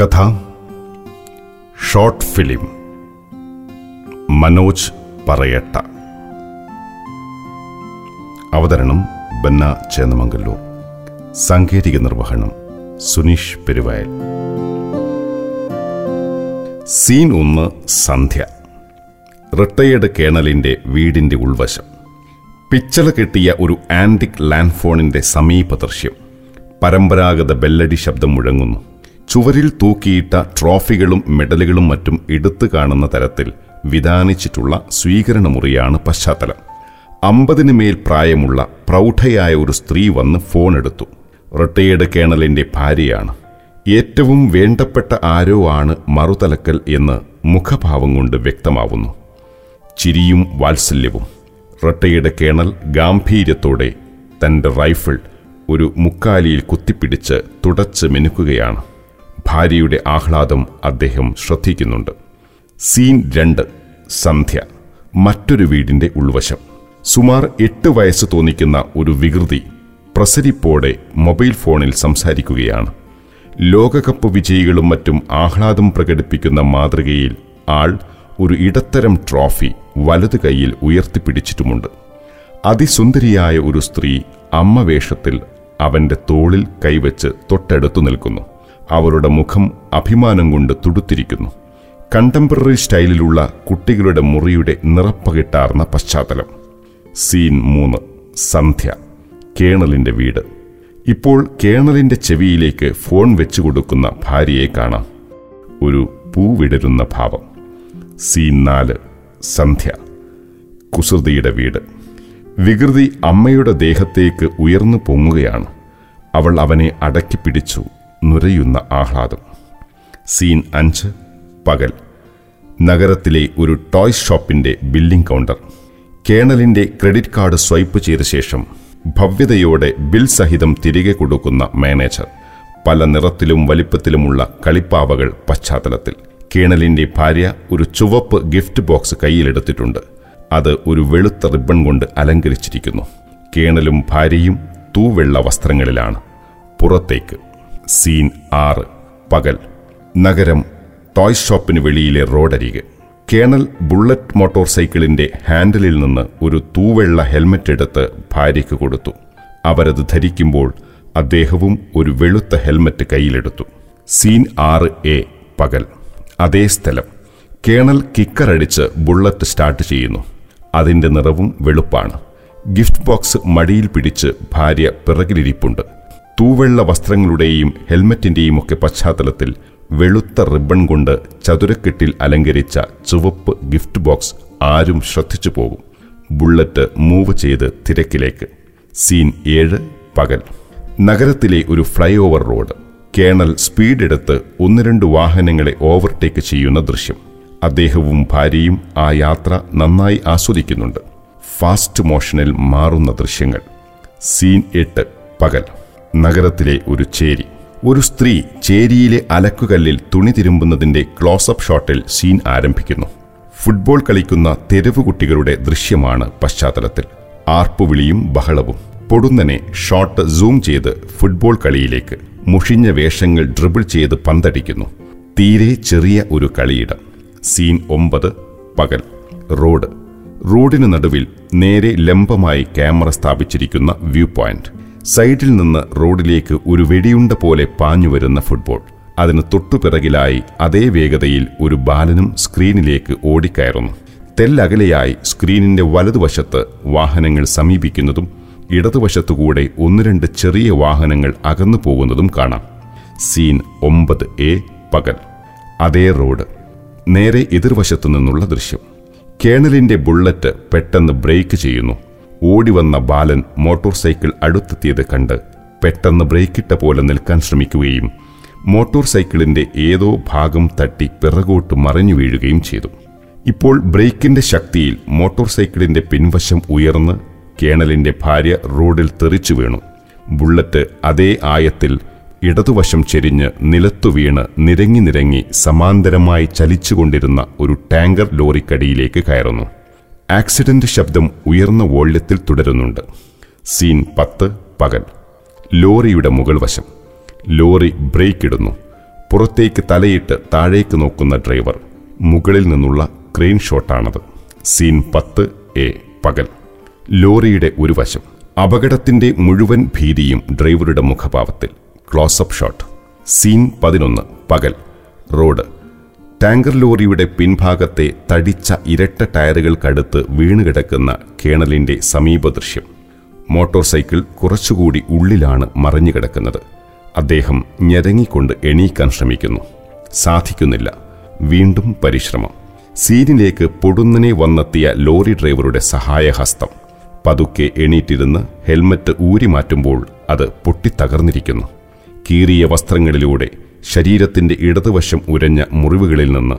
കഥ short film Manoj പറയട്ട. അവതരണം ബന്ന ചേന്നമംഗല്ലൂർ. സാങ്കേതിക നിർവഹണം സുനീഷ് പെരുവയൽ. സീൻ ഒന്ന് സന്ധ്യ. റിട്ടയേർഡ് കേണലിന്റെ വീടിന്റെ ഉൾവശം. പിച്ചള കെട്ടിയ ഒരു ആന്റിക് ലാൻഡ് ഫോണിന്റെ സമീപ ദൃശ്യം പരമ്പരാഗത ബെല്ലടി ശബ്ദം മുഴങ്ങുന്നു. ചുവരിൽ തൂക്കിയിട്ട ട്രോഫികളും മെഡലുകളും മറ്റും എടുത്തു കാണുന്ന തരത്തിൽ വിധാനിച്ചിട്ടുള്ള സ്വീകരണമുറിയാണ് പശ്ചാത്തലം. അമ്പതിന് മേൽ പ്രായമുള്ള പ്രൗഢയായ ഒരു സ്ത്രീ വന്ന് ഫോൺ എടുത്തു. റിട്ടയേർഡ് കേണലിന്റെ ഭാര്യയാണ്. ഏറ്റവും വേണ്ടപ്പെട്ട ആരോ ആണ് മറുതലക്കൽ എന്ന് മുഖഭാവം കൊണ്ട് വ്യക്തമാവുന്നു. ചിരിയും വാത്സല്യവും. റിട്ടയേർഡ് കേണൽ ഗാംഭീര്യത്തോടെ തന്റെ റൈഫിൾ ഒരു മുക്കാലിയിൽ കുത്തിപ്പിടിച്ച് തുടച്ച് മിനുക്കുകയാണ്. ഭാര്യയുടെ ആഹ്ലാദം അദ്ദേഹം ശ്രദ്ധിക്കുന്നുണ്ട്. സീൻ രണ്ട് സന്ധ്യ മറ്റൊരു വീടിന്റെ ഉൾവശം. സുമാർ എട്ട് വയസ്സ് തോന്നിക്കുന്ന ഒരു വികൃതി പ്രസരിപ്പോടെ മൊബൈൽ ഫോണിൽ സംസാരിക്കുകയാണ്. ലോകകപ്പ് വിജയികളും മറ്റും ആഹ്ലാദം പ്രകടിപ്പിക്കുന്ന മാതൃകയിൽ ആൾ ഒരു ഇടത്തരം ട്രോഫി വലതു കൈയിൽ ഉയർത്തിപ്പിടിച്ചിട്ടുമുണ്ട്. അതിസുന്ദരിയായ ഒരു സ്ത്രീ അമ്മ വേഷത്തിൽ അവന്റെ തോളിൽ കൈവച്ച് തൊട്ടടുത്തു നിൽക്കുന്നു. അവരുടെ മുഖം അഭിമാനം കൊണ്ട് തുടുത്തിരിക്കുന്നു. കണ്ടംപററി സ്റ്റൈലിലുള്ള കുട്ടികളുടെ മുറിയുടെ നിറപ്പകിട്ടാർന്ന പശ്ചാത്തലം. സീൻ മൂന്ന് സന്ധ്യ കേണലിന്റെ വീട്. ഇപ്പോൾ കേണലിന്റെ ചെവിയിലേക്ക് ഫോൺ വെച്ചു കൊടുക്കുന്ന ഭാര്യയെ കാണാം. ഒരു പൂവിടരുന്ന ഭാവം. സീൻ നാല് സന്ധ്യ കുസൃതിയുടെ വീട്. വികൃതി അമ്മയുടെ ദേഹത്തേക്ക് ഉയർന്നു പൊങ്ങുകയാണ്. അവൾ അവനെ അടക്കി പിടിച്ചു നുരയുന്ന ആഹ്ലാദം. സീൻ അഞ്ച് പകൽ. നഗരത്തിലെ ഒരു ടോയ് ഷോപ്പിന്റെ ബില്ലിംഗ് കൗണ്ടർ. കേണലിന്റെ ക്രെഡിറ്റ് കാർഡ് സ്വൈപ്പ് ചെയ്ത ശേഷം ഭവ്യതയോടെ ബിൽ സഹിതം തിരികെ കൊടുക്കുന്ന മാനേജർ. പല നിറത്തിലും വലിപ്പത്തിലുമുള്ള കളിപ്പാവകൾ പശ്ചാത്തലത്തിൽ. കേണലിന്റെ ഭാര്യ ഒരു ചുവപ്പ് ഗിഫ്റ്റ് ബോക്സ് കയ്യിലെടുത്തിട്ടുണ്ട്. അത് ഒരു വെളുത്ത റിബൺ കൊണ്ട് അലങ്കരിച്ചിരിക്കുന്നു. കേണലും ഭാര്യയും തൂവെള്ള വസ്ത്രങ്ങളിലാണ്. പുറത്തേക്ക്. സീൻ ആറ് പകൽ. നഗരം ടോയ് ഷോപ്പിന് വെളിയിലെ റോഡരികെ. കേണൽ ബുള്ളറ്റ് മോട്ടോർ സൈക്കിളിന്റെ ഹാൻഡിലിൽ നിന്ന് ഒരു തൂവെള്ള ഹെൽമറ്റ് എടുത്ത് ഭാര്യയ്ക്ക് കൊടുത്തു. അവരത് ധരിക്കുമ്പോൾ അദ്ദേഹവും ഒരു വെളുത്ത ഹെൽമറ്റ് കയ്യിലെടുത്തു. സീൻ ആറ് എ. പകൽ. അതേ സ്ഥലം. കേണൽ കിക്കറടിച്ച് ബുള്ളറ്റ് സ്റ്റാർട്ട് ചെയ്യുന്നു. അതിന്റെ നിറവും വെളുപ്പാണ്. ഗിഫ്റ്റ് ബോക്സ് മടിയിൽ പിടിച്ച് ഭാര്യ പിറകിലിരിപ്പുണ്ട്. തൂവെള്ള വസ്ത്രങ്ങളുടെയും ഹെൽമെറ്റിന്റെയും ഒക്കെ പശ്ചാത്തലത്തിൽ വെളുത്ത റിബൺ കൊണ്ട് ചതുരക്കെട്ടിൽ അലങ്കരിച്ച ചുവപ്പ് ഗിഫ്റ്റ് ബോക്സ് ആരും ശ്രദ്ധിച്ചു പോകും. ബുള്ളറ്റ് മൂവ് ചെയ്ത് തിരക്കിലേക്ക്. സീൻ ഏഴ് പകൽ. നഗരത്തിലെ ഒരു flyover road. Colonel speed എടുത്ത് ഒന്ന് രണ്ട് വാഹനങ്ങളെ ഓവർടേക്ക് ചെയ്യുന്ന ദൃശ്യം. അദ്ദേഹവും ഭാര്യയും ആ യാത്ര നന്നായി ആസ്വദിക്കുന്നുണ്ട്. ഫാസ്റ്റ് മോഷനിൽ മാറുന്ന ദൃശ്യങ്ങൾ. സീൻ എട്ട് പകൽ. നഗരത്തിലെ ഒരു ചേരി. ഒരു സ്ത്രീ ചേരിയിലെ അലക്കുകല്ലിൽ തുണി തിരുമ്പുന്നതിന്റെ ക്ലോസപ്പ് ഷോട്ടിൽ സീൻ ആരംഭിക്കുന്നു. ഫുട്ബോൾ കളിക്കുന്ന തെരുവ് കുട്ടികളുടെ ദൃശ്യമാണ് പശ്ചാത്തലത്തിൽ. ആർപ്പുവിളിയും ബഹളവും. പൊടുന്നനെ ഷോട്ട് സൂം ചെയ്ത് ഫുട്ബോൾ കളിയിലേക്ക്. മുഷിഞ്ഞ വേഷങ്ങൾ ഡ്രിബിൾ ചെയ്ത് പന്തടിക്കുന്നു. തീരെ ചെറിയ ഒരു കളിയിടം. സീൻ ഒമ്പത് പകൽ. റോഡ്. റോഡിന് നടുവിൽ നേരെ ലംബമായി ക്യാമറ സ്ഥാപിച്ചിരിക്കുന്ന വ്യൂ പോയിന്റ്. സൈഡിൽ നിന്ന് റോഡിലേക്ക് ഒരു വെടിയുണ്ട പോലെ പാഞ്ഞു വരുന്ന ഫുട്ബോൾ. അതിന് തൊട്ടുപിറകിലായി അതേ വേഗതയിൽ ഒരു ബാലനും സ്ക്രീനിലേക്ക് ഓടിക്കയറുന്നു. തെല്ലകലെയായി സ്ക്രീനിന്റെ വലതുവശത്ത് വാഹനങ്ങൾ സമീപിക്കുന്നതും ഇടതുവശത്തുകൂടെ ഒന്ന് രണ്ട് ചെറിയ വാഹനങ്ങൾ അകന്നു പോകുന്നതും കാണാം. സീൻ ഒമ്പത് എ പകൽ. അതേ റോഡ്. നേരെ എതിർവശത്തു നിന്നുള്ള ദൃശ്യം. കേണലിന്റെ ബുള്ളറ്റ് പെട്ടെന്ന് ബ്രേക്ക് ചെയ്യുന്നു. ഓടിവന്ന ബാലൻ മോട്ടോർ സൈക്കിൾ അടുത്തെത്തിയത് കണ്ട് പെട്ടെന്ന് ബ്രേക്കിട്ട പോലെ നിൽക്കാൻ ശ്രമിക്കുകയും മോട്ടോർ സൈക്കിളിന്റെ ഏതോ ഭാഗം തട്ടി പിറകോട്ട് മറിഞ്ഞു വീഴുകയും ചെയ്തു. ഇപ്പോൾ ബ്രേക്കിന്റെ ശക്തിയിൽ മോട്ടോർ സൈക്കിളിന്റെ പിൻവശം ഉയർന്ന് കേണലിന്റെ ഭാര്യ റോഡിൽ തെറിച്ചു വീണു. ബുള്ളറ്റ് അതേ ആയത്തിൽ ഇടതുവശം ചെരിഞ്ഞ് നിലത്തു വീണ് നിരങ്ങി നിരങ്ങി സമാന്തരമായി ചലിച്ചുകൊണ്ടിരുന്ന ഒരു ടാങ്കർ ലോറിക്കടിയിലേക്ക് കയറുന്നു. ആക്സിഡന്റ് ശബ്ദം ഉയർന്ന വോള്യത്തിൽ തുടരുന്നുണ്ട്. സീൻ പത്ത് പകൽ. ലോറിയുടെ മുകൾ വശം. ലോറി ബ്രേക്ക് ഇടുന്നു. പുറത്തേക്ക് തലയിട്ട് താഴേക്ക് നോക്കുന്ന ഡ്രൈവർ മുകളിൽ നിന്നുള്ള ക്രെയിൻ ഷോട്ടാണത്. സീൻ പത്ത് എ പകൽ. ലോറിയുടെ ഒരു വശം. അപകടത്തിന്റെ മുഴുവൻ ഭീതിയും ഡ്രൈവറുടെ മുഖഭാവത്തിൽ. Close-up shot. സീൻ പതിനൊന്ന് പകൽ. റോഡ്. ടാങ്കർ ലോറിയുടെ പിൻഭാഗത്തെ തടിച്ച ഇരട്ട ടയറുകൾക്കടുത്ത് വീണുകിടക്കുന്ന കേണലിന്റെ സമീപ ദൃശ്യം മോട്ടോർ സൈക്കിൾ കുറച്ചുകൂടി ഉള്ളിലാണ് മറിഞ്ഞുകിടക്കുന്നത്. അദ്ദേഹം ഞെരങ്ങിക്കൊണ്ട് എണീക്കാൻ ശ്രമിക്കുന്നു. സാധിക്കുന്നില്ല. വീണ്ടും പരിശ്രമം. സീനിലേക്ക് പൊടുന്നനെ വന്നെത്തിയ ലോറി ഡ്രൈവറുടെ സഹായഹസ്തം. പതുക്കെ എണീറ്റിരുന്ന് ഹെൽമറ്റ് ഊരി മാറ്റുമ്പോൾ അത് പൊട്ടിത്തകർന്നിരിക്കുന്നു. കീറിയ വസ്ത്രങ്ങളിലൂടെ ശരീരത്തിന്റെ ഇടതുവശം ഉരഞ്ഞ മുറിവുകളിൽ നിന്ന്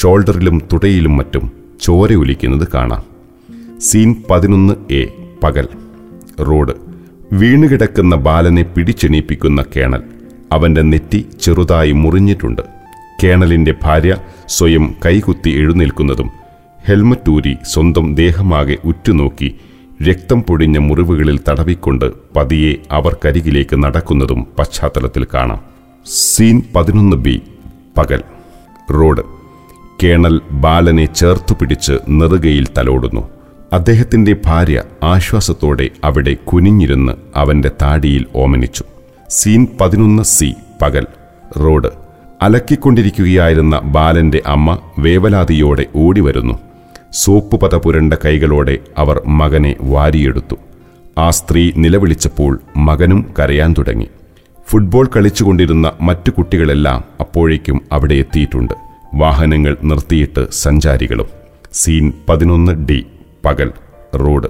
ഷോൾഡറിലും തുടയിലും മറ്റും ചോര ഒലിക്കുന്നത് കാണാം. സീൻ പതിനൊന്ന് എ പകൽ. റോഡ്. വീണുകിടക്കുന്ന ബാലനെ പിടിച്ചെണീപ്പിക്കുന്ന കേണൽ. അവന്റെ നെറ്റി ചെറുതായി മുറിഞ്ഞിട്ടുണ്ട്. കേണലിന്റെ ഭാര്യ സ്വയം കൈകുത്തി എഴുന്നേൽക്കുന്നതും ഹെൽമറ്റ് ഊരി സ്വന്തം ദേഹമാകെ ഉറ്റുനോക്കി രക്തം പൊടിഞ്ഞ മുറിവുകളിൽ തടവിക്കൊണ്ട് പതിയെ അവർക്കരികിലേക്ക് നടക്കുന്നതും പശ്ചാത്തലത്തിൽ കാണാം. സീൻ പതിനൊന്ന് ബി പകൽ. റോഡ്. കേണൽ ബാലനെ ചേർത്തു പിടിച്ച് നെറുകയിൽ തലോടുന്നു. അദ്ദേഹത്തിന്റെ ഭാര്യ ആശ്വാസത്തോടെ അവിടെ കുനിഞ്ഞിരുന്ന് അവന്റെ താടിയിൽ ഓമനിച്ചു. സീൻ പതിനൊന്ന് സി പകൽ. റോഡ്. അലക്കിക്കൊണ്ടിരിക്കുകയായിരുന്ന ബാലന്റെ അമ്മ വേവലാതിയോടെ ഓടിവരുന്നു. സോപ്പ് പത പുരണ്ട കൈകളോടെ അവർ മകനെ വാരിയെടുത്തു. ആ സ്ത്രീ നിലവിളിച്ചപ്പോൾ മകനും കരയാൻ തുടങ്ങി. ഫുട്ബോൾ കളിച്ചുകൊണ്ടിരുന്ന മറ്റു കുട്ടികളെല്ലാം അപ്പോഴേക്കും അവിടെ എത്തിയിട്ടുണ്ട്. വാഹനങ്ങൾ നിർത്തിയിട്ട് സഞ്ചാരികളും. സീൻ പതിനൊന്ന് ഡി പകൽ റോഡ്.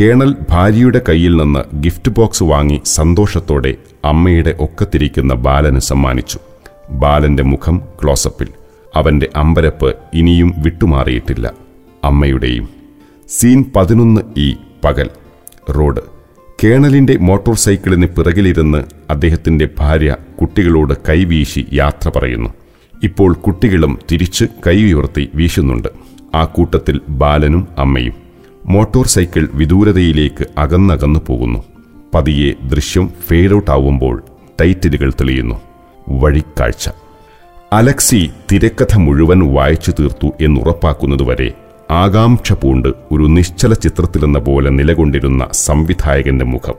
കേണൽ ഭാര്യയുടെ കയ്യിൽ നിന്ന് ഗിഫ്റ്റ് ബോക്സ് വാങ്ങി സന്തോഷത്തോടെ അമ്മയുടെ ഒക്കത്തിരിക്കുന്ന ബാലന് സമ്മാനിച്ചു. ബാലന്റെ മുഖം ക്ലോസപ്പിൽ. അവന്റെ അമ്പരപ്പ് ഇനിയും വിട്ടുമാറിയിട്ടില്ല. അമ്മയുടെയും. സീൻ പതിനൊന്ന് ഇ പകൽ റോഡ്. കേണലിന്റെ മോട്ടോർ സൈക്കിളിന് പിറകിലിരുന്ന് അദ്ദേഹത്തിന്റെ ഭാര്യ കുട്ടികളോട് കൈവീശി യാത്ര പറയുന്നു. ഇപ്പോൾ കുട്ടികളും തിരിച്ച് കൈ ഉയർത്തി വീശുന്നുണ്ട്. ആ കൂട്ടത്തിൽ ബാലനും അമ്മയും. മോട്ടോർ സൈക്കിൾ വിദൂരതയിലേക്ക് അകന്നകന്നു പോകുന്നു. പതിയെ ദൃശ്യം ഫെയ്ഡ് ഔട്ട് ആവുമ്പോൾ ടൈറ്റിലുകൾ തെളിയുന്നു. വഴിക്കാഴ്ച. അലക്സി തിരക്കഥ മുഴുവൻ വായിച്ചു തീർത്തു എന്നുറപ്പാക്കുന്നതുവരെ ആകാംക്ഷ പൂണ്ട് ഒരു നിശ്ചല ചിത്രത്തിലെന്ന പോലെ നിലകൊണ്ടിരുന്ന സംവിധായകന്റെ മുഖം.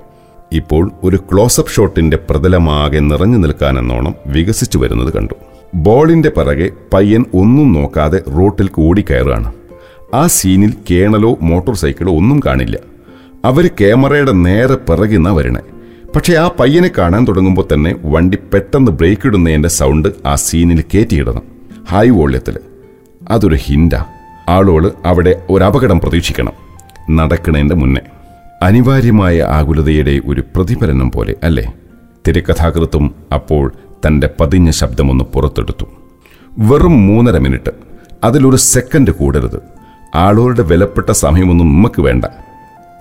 ഇപ്പോൾ ഒരു ക്ലോസപ്പ് ഷോട്ടിന്റെ പ്രതലമാകെ നിറഞ്ഞു നിൽക്കാനെന്നോണം വികസിച്ചു വരുന്നത് കണ്ടു. ബോളിന്റെ പിറകെ പയ്യൻ ഒന്നും നോക്കാതെ റോട്ടിൽ ഓടിക്കയറുകയാണ് ആ സീനിൽ കേണലോ മോട്ടോർ സൈക്കിളോ ഒന്നും കാണില്ല. അവർ ക്യാമറയുടെ നേരെ പിറകിന്ന വരണേ. പക്ഷേ ആ പയ്യനെ കാണാൻ തുടങ്ങുമ്പോൾ തന്നെ വണ്ടി പെട്ടെന്ന് ബ്രേക്ക് ഇടുന്നതിന്റെ സൗണ്ട് ആ സീനിൽ കയറ്റിയിടണം ഹൈ വോള്യത്തിൽ അതൊരു ഹിൻഡാ ആളോട് അവിടെ ഒരപകടം പ്രതീക്ഷിക്കണം. നടക്കണേന്റെ മുന്നേ. അനിവാര്യമായ ആകുലതയുടെ ഒരു പ്രതിഫലനം പോലെ അല്ലേ? തിരക്കഥാകൃത്തും അപ്പോൾ തന്റെ പതിഞ്ഞ ശബ്ദമൊന്ന് പുറത്തെടുത്തു. വെറും മൂന്നര മിനിറ്റ്. അതിലൊരു സെക്കൻഡ് കൂടരുത്. ആളുകളുടെ വിലപ്പെട്ട സമയമൊന്നും നമുക്ക് വേണ്ട.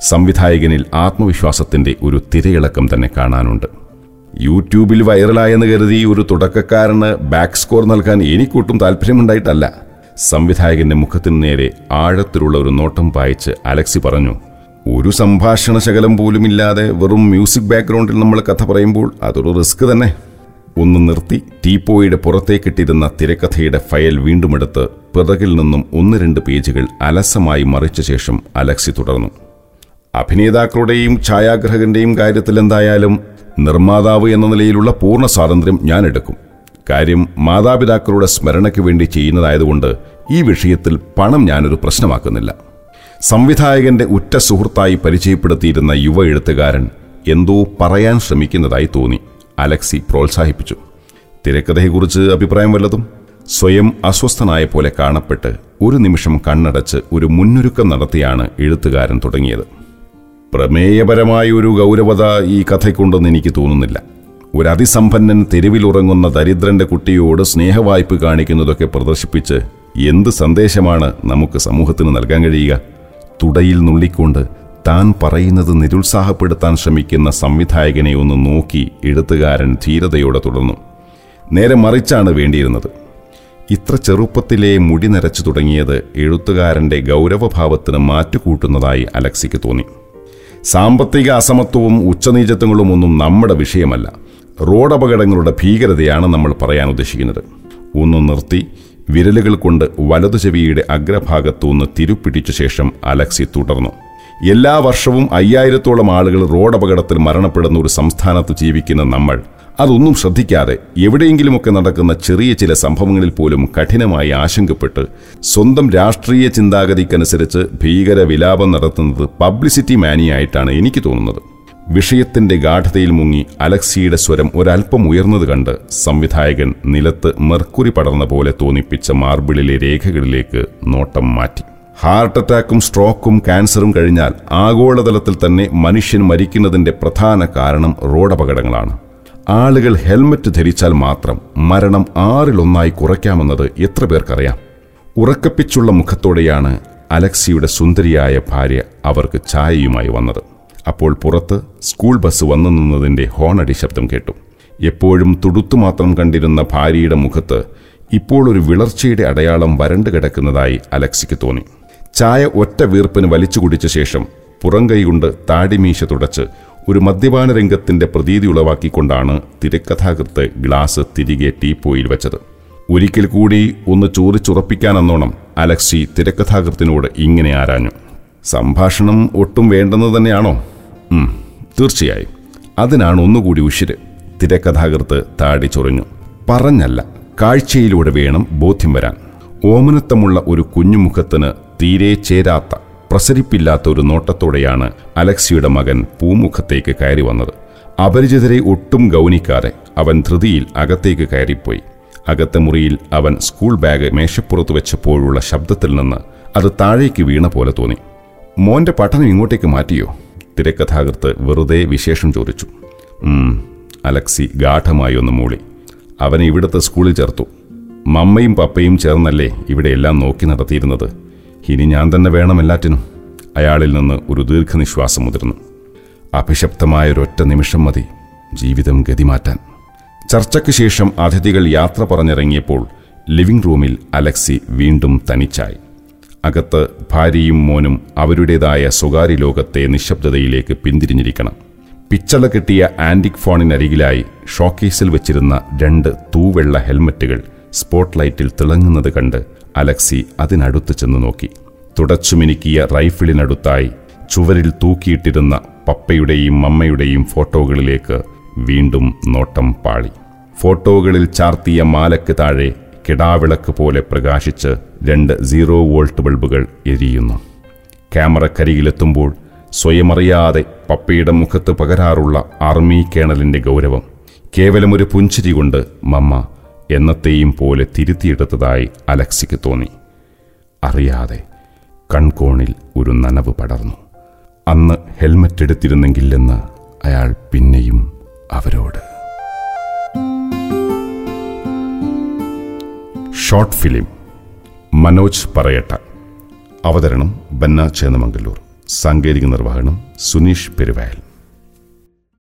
സംവിധായകനിൽ ആത്മവിശ്വാസത്തിന്റെ ഒരു തിരയിളക്കം തന്നെ കാണാനുണ്ട്. യൂട്യൂബിൽ വൈറലായെന്ന് കരുതി ഒരു തുടക്കക്കാരന് ബാക്ക് സ്കോർ നൽകാൻ എനിക്കൊട്ടും താല്പര്യമുണ്ടായിട്ടല്ല. സംവിധായകന്റെ മുഖത്തിനു നേരെ ആഴത്തിലുള്ള ഒരു നോട്ടം പായിച്ച് അലക്സി പറഞ്ഞു ഒരു സംഭാഷണ ശകലം പോലുമില്ലാതെ വെറും മ്യൂസിക് ബാക്ക്ഗ്രൗണ്ടിൽ നമ്മൾ കഥ പറയുമ്പോൾ അതൊരു റിസ്ക് തന്നെ. ഒന്ന് നിർത്തി ടീപ്പോയുടെ പുറത്തേക്കിട്ടിരുന്ന തിരക്കഥയുടെ ഫയൽ വീണ്ടുമെടുത്ത് പിറകിൽ നിന്നും ഒന്ന് രണ്ട് പേജുകൾ അലസമായി മറിച്ച ശേഷം അലക്സി തുടർന്നു അഭിനേതാക്കളുടെയും ഛായാഗ്രഹകന്റെയും കാര്യത്തിൽ എന്തായാലും നിർമ്മാതാവ് എന്ന നിലയിലുള്ള പൂർണ സ്വാതന്ത്ര്യം ഞാൻ എടുക്കും. കാര്യം മാതാപിതാക്കളുടെ സ്മരണയ്ക്ക് വേണ്ടി ചെയ്യുന്നതായതുകൊണ്ട് ഈ വിഷയത്തിൽ പണം ഞാനൊരു പ്രശ്നമാക്കുന്നില്ല. സംവിധായകന്റെ ഉറ്റ സുഹൃത്തായി പരിചയപ്പെടുത്തിയിരുന്ന യുവ എഴുത്തുകാരൻ എന്തോ പറയാൻ ശ്രമിക്കുന്നതായി തോന്നി. അലക്സി പ്രോത്സാഹിപ്പിച്ചു. തിരക്കഥയെക്കുറിച്ച് അഭിപ്രായം വല്ലതും? സ്വയം അസ്വസ്ഥനായ പോലെ കാണപ്പെട്ട് ഒരു നിമിഷം കണ്ണടച്ച് ഒരു മുന്നൊരുക്കം നടത്തിയാണ് എഴുത്തുകാരൻ തുടങ്ങിയത്. പ്രമേയപരമായ ഒരു ഗൗരവത ഈ കഥയ്ക്കുണ്ടെന്ന് എനിക്ക് തോന്നുന്നില്ല. ഒരു അതിസമ്പന്നൻ തെരുവിലുറങ്ങുന്ന ദരിദ്രന്റെ കുട്ടിയോട് സ്നേഹവായ്പ് കാണിക്കുന്നതൊക്കെ പ്രദർശിപ്പിച്ച് എന്ത് സന്ദേശമാണ് നമുക്ക് സമൂഹത്തിന് നൽകാൻ കഴിയുക? തുടയിൽ നുള്ളിക്കൊണ്ട് താൻ പറയുന്നത് നിരുത്സാഹപ്പെടുത്താൻ ശ്രമിക്കുന്ന സംവിധായകനെ ഒന്ന് നോക്കി എഴുത്തുകാരൻ ധീരതയോടെ തുടർന്നു. നേരെ മറിച്ചാണ് വേണ്ടിയിരുന്നത്. ഇത്ര ചെറുപ്പത്തിലെ മുടി നരച്ചു തുടങ്ങിയത് എഴുത്തുകാരന്റെ ഗൗരവഭാവത്തിന് മാറ്റുകൂട്ടുന്നതായി അലക്സിക്ക് തോന്നി. സാമ്പത്തിക അസമത്വവും ഉച്ചനീചത്വങ്ങളും ഒന്നും നമ്മുടെ വിഷയമല്ല. റോഡപകടങ്ങളുടെ ഭീകരതയാണ് നമ്മൾ പറയാൻ ഉദ്ദേശിക്കുന്നത്. ഒന്ന് നിർത്തി വിരലുകൾ കൊണ്ട് വലതു ചെവിയുടെ അഗ്രഭാഗത്തുനിന്ന് തിരുപ്പിടിച്ച ശേഷം അലക്സി തുടർന്നു. എല്ലാ വർഷവും അയ്യായിരത്തോളം ആളുകൾ റോഡ് അപകടത്തിൽ മരണപ്പെടുന്ന ഒരു സംസ്ഥാനത്ത് ജീവിക്കുന്ന നമ്മൾ അതൊന്നും ശ്രദ്ധിക്കാതെ എവിടെയെങ്കിലുമൊക്കെ നടക്കുന്ന ചെറിയ ചില സംഭവങ്ങളിൽ പോലും കഠിനമായി ആശങ്കപ്പെട്ട് സ്വന്തം രാഷ്ട്രീയ ചിന്താഗതിക്കനുസരിച്ച് ഭീകര വിലാപം നടത്തുന്നത് പബ്ലിസിറ്റി മാനിയായിട്ടാണ് എനിക്ക് തോന്നുന്നത്. വിഷയത്തിന്റെ ഗാഠതയിൽ മുങ്ങി അലക്സിയുടെ സ്വരം ഒരൽപ്പം ഉയർന്നത് കണ്ട് സംവിധായകൻ നിലത്ത് മെർക്കുറി പടർന്ന പോലെ തോന്നിപ്പിച്ച മാർബിളിലെ രേഖകളിലേക്ക് നോട്ടം മാറ്റി. ഹാർട്ട് അറ്റാക്കും സ്ട്രോക്കും ക്യാൻസറും കഴിഞ്ഞാൽ ആഗോളതലത്തിൽ തന്നെ മനുഷ്യൻ മരിക്കുന്നതിന്റെ പ്രധാന കാരണം റോഡപകടങ്ങളാണ്. ആളുകൾ ഹെൽമറ്റ് ധരിച്ചാൽ മാത്രം മരണം ആറിലൊന്നായി കുറയ്ക്കാമെന്നത് എത്ര പേർക്കറിയാം? ഉറക്കപ്പിച്ചുള്ള മുഖത്തോടെയാണ് അലക്സിയുടെ സുന്ദരിയായ ഭാര്യ അവർക്ക് ചായയുമായി വന്നത്. അപ്പോൾ പുറത്ത് സ്കൂൾ ബസ് വന്നു നിന്നതിന്റെ ഹോണടി ശബ്ദം കേട്ടു. എപ്പോഴും തുടുത്തു മാത്രം കണ്ടിരുന്ന ഭാര്യയുടെ മുഖത്ത് ഇപ്പോൾ ഒരു വിളർച്ചയുടെ അടയാളം വരണ്ടു കിടക്കുന്നതായി അലക്സിക്ക് തോന്നി. ചായ ഒറ്റ വീർപ്പിന് വലിച്ചു കുടിച്ച ശേഷം പുറം കൈകൊണ്ട് താടിമീശ തുടച്ച് ഒരു മദ്യപാന രംഗത്തിന്റെ പ്രതീതി ഉളവാക്കിക്കൊണ്ടാണ് തിരക്കഥാകൃത്ത് ഗ്ലാസ് തിരികെ ടീപ്പോയിൽ വെച്ചത്. ഒരിക്കൽ കൂടി ഒന്ന് ചോറിച്ചുറപ്പിക്കാനെന്നോണം അലക്സി തിരക്കഥാകൃത്തിനോട് ഇങ്ങനെ ആരാഞ്ഞു. സംഭാഷണം ഒട്ടും വേണ്ടെന്ന് തന്നെയാണോ? തീർച്ചയായും. അതിനാണ് ഒന്നുകൂടി ഉശിര്. തിരക്കഥാകൃത്ത് താടി ചൊറിഞ്ഞു. പറഞ്ഞല്ല കാഴ്ചയിലൂടെ വേണം ബോധ്യം വരാൻ. ഓമനത്തമുള്ള ഒരു കുഞ്ഞുമുഖത്തിന് തീരെ ചേരാത്ത പ്രസരിപ്പില്ലാത്ത ഒരു നോട്ടത്തോടെയാണ് അലക്സിയുടെ മകൻ പൂമുഖത്തേക്ക് കയറി വന്നത്. അപരിചിതരെ ഒട്ടും ഗൗനിക്കാതെ അവൻ ധൃതിയിൽ അകത്തേക്ക് കയറിപ്പോയി. അകത്തെ മുറിയിൽ അവൻ സ്കൂൾ ബാഗ് മേശപ്പുറത്ത് വെച്ചപ്പോഴുള്ള ശബ്ദത്തിൽ നിന്ന് അത് താഴേക്ക് വീണ പോലെ തോന്നി. മോന്റെ പഠനം ഇങ്ങോട്ടേക്ക് മാറ്റിയോ? തിരക്കഥാകൃത്ത് വെറുതെ വിശേഷം ചോദിച്ചു. അലക്സി ഗാഠമായി ഒന്ന് മൂളി. അവനെ ഇവിടുത്തെ സ്കൂളിൽ ചേർത്തു. മമ്മയും പപ്പയും ചേർന്നല്ലേ ഇവിടെ എല്ലാം നോക്കി നടത്തിയിരുന്നത്? ഇനി ഞാൻ തന്നെ വേണം എല്ലാറ്റിനും. അയാളിൽ നിന്ന് ഒരു ദീർഘനിശ്വാസം മുതിർന്നു. അഭിശപ്തമായൊരൊറ്റ നിമിഷം മതി. ജീവിതം ഗതിമാറ്റാൻ. ചർച്ചയ്ക്ക് ശേഷം അതിഥികൾ യാത്ര പറഞ്ഞിറങ്ങിയപ്പോൾ ലിവിംഗ് റൂമിൽ അലക്സി വീണ്ടും തനിച്ചായി. അകത്ത് ഭാര്യയും മോനും അവരുടേതായ സ്വകാര്യ ലോകത്തെ നിശബ്ദതയിലേക്ക് പിന്തിരിഞ്ഞിരിക്കണം. പിച്ചള കിട്ടിയ ആന്റിക് ഫോണിനരികിലായി ഷോക്കേസിൽ വെച്ചിരുന്ന രണ്ട് തൂവെള്ള ഹെൽമറ്റുകൾ സ്പോട്ട് ലൈറ്റിൽ തിളങ്ങുന്നത് കണ്ട് അലക്സി അതിനടുത്ത് ചെന്ന് നോക്കി. തുടച്ചുമിനുക്കിയ റൈഫിളിനടുത്തായി ചുവരിൽ തൂക്കിയിട്ടിരുന്ന പപ്പയുടെയും മമ്മയുടെയും ഫോട്ടോകളിലേക്ക് വീണ്ടും നോട്ടം പാളി. ഫോട്ടോകളിൽ ചാർത്തിയ മാലയ്ക്ക് താഴെ കിടാവിളക്ക് പോലെ പ്രകാശിച്ച് രണ്ട് സീറോ വോൾട്ട് ബൾബുകൾ എരിയുന്നു. ക്യാമറക്കരികിലെത്തുമ്പോൾ സ്വയമറിയാതെ പപ്പയുടെ മുഖത്ത് പകരാറുള്ള ആർമി കേണലിന്റെ ഗൗരവം കേവലം ഒരു പുഞ്ചിരി കൊണ്ട് മമ്മ എന്നത്തെയും പോലെ തിരുത്തിയെടുത്തതായി അലക്സിക്ക് തോന്നി. അറിയാതെ കൺകോണിൽ ഒരു നനവ് പടർന്നു. അന്ന് ഹെൽമറ്റ് എടുത്തിരുന്നെങ്കിലെന്ന് അയാൾ പിന്നെയും അവരോട് ഷോർട്ട് ഫിലിം മനോജ് പറയട്ട. അവതരണം ബന്ന ചേന്നമംഗല്ലൂർ സാങ്കേതിക നിർവഹണം സുനീഷ് പെരുവയൽ.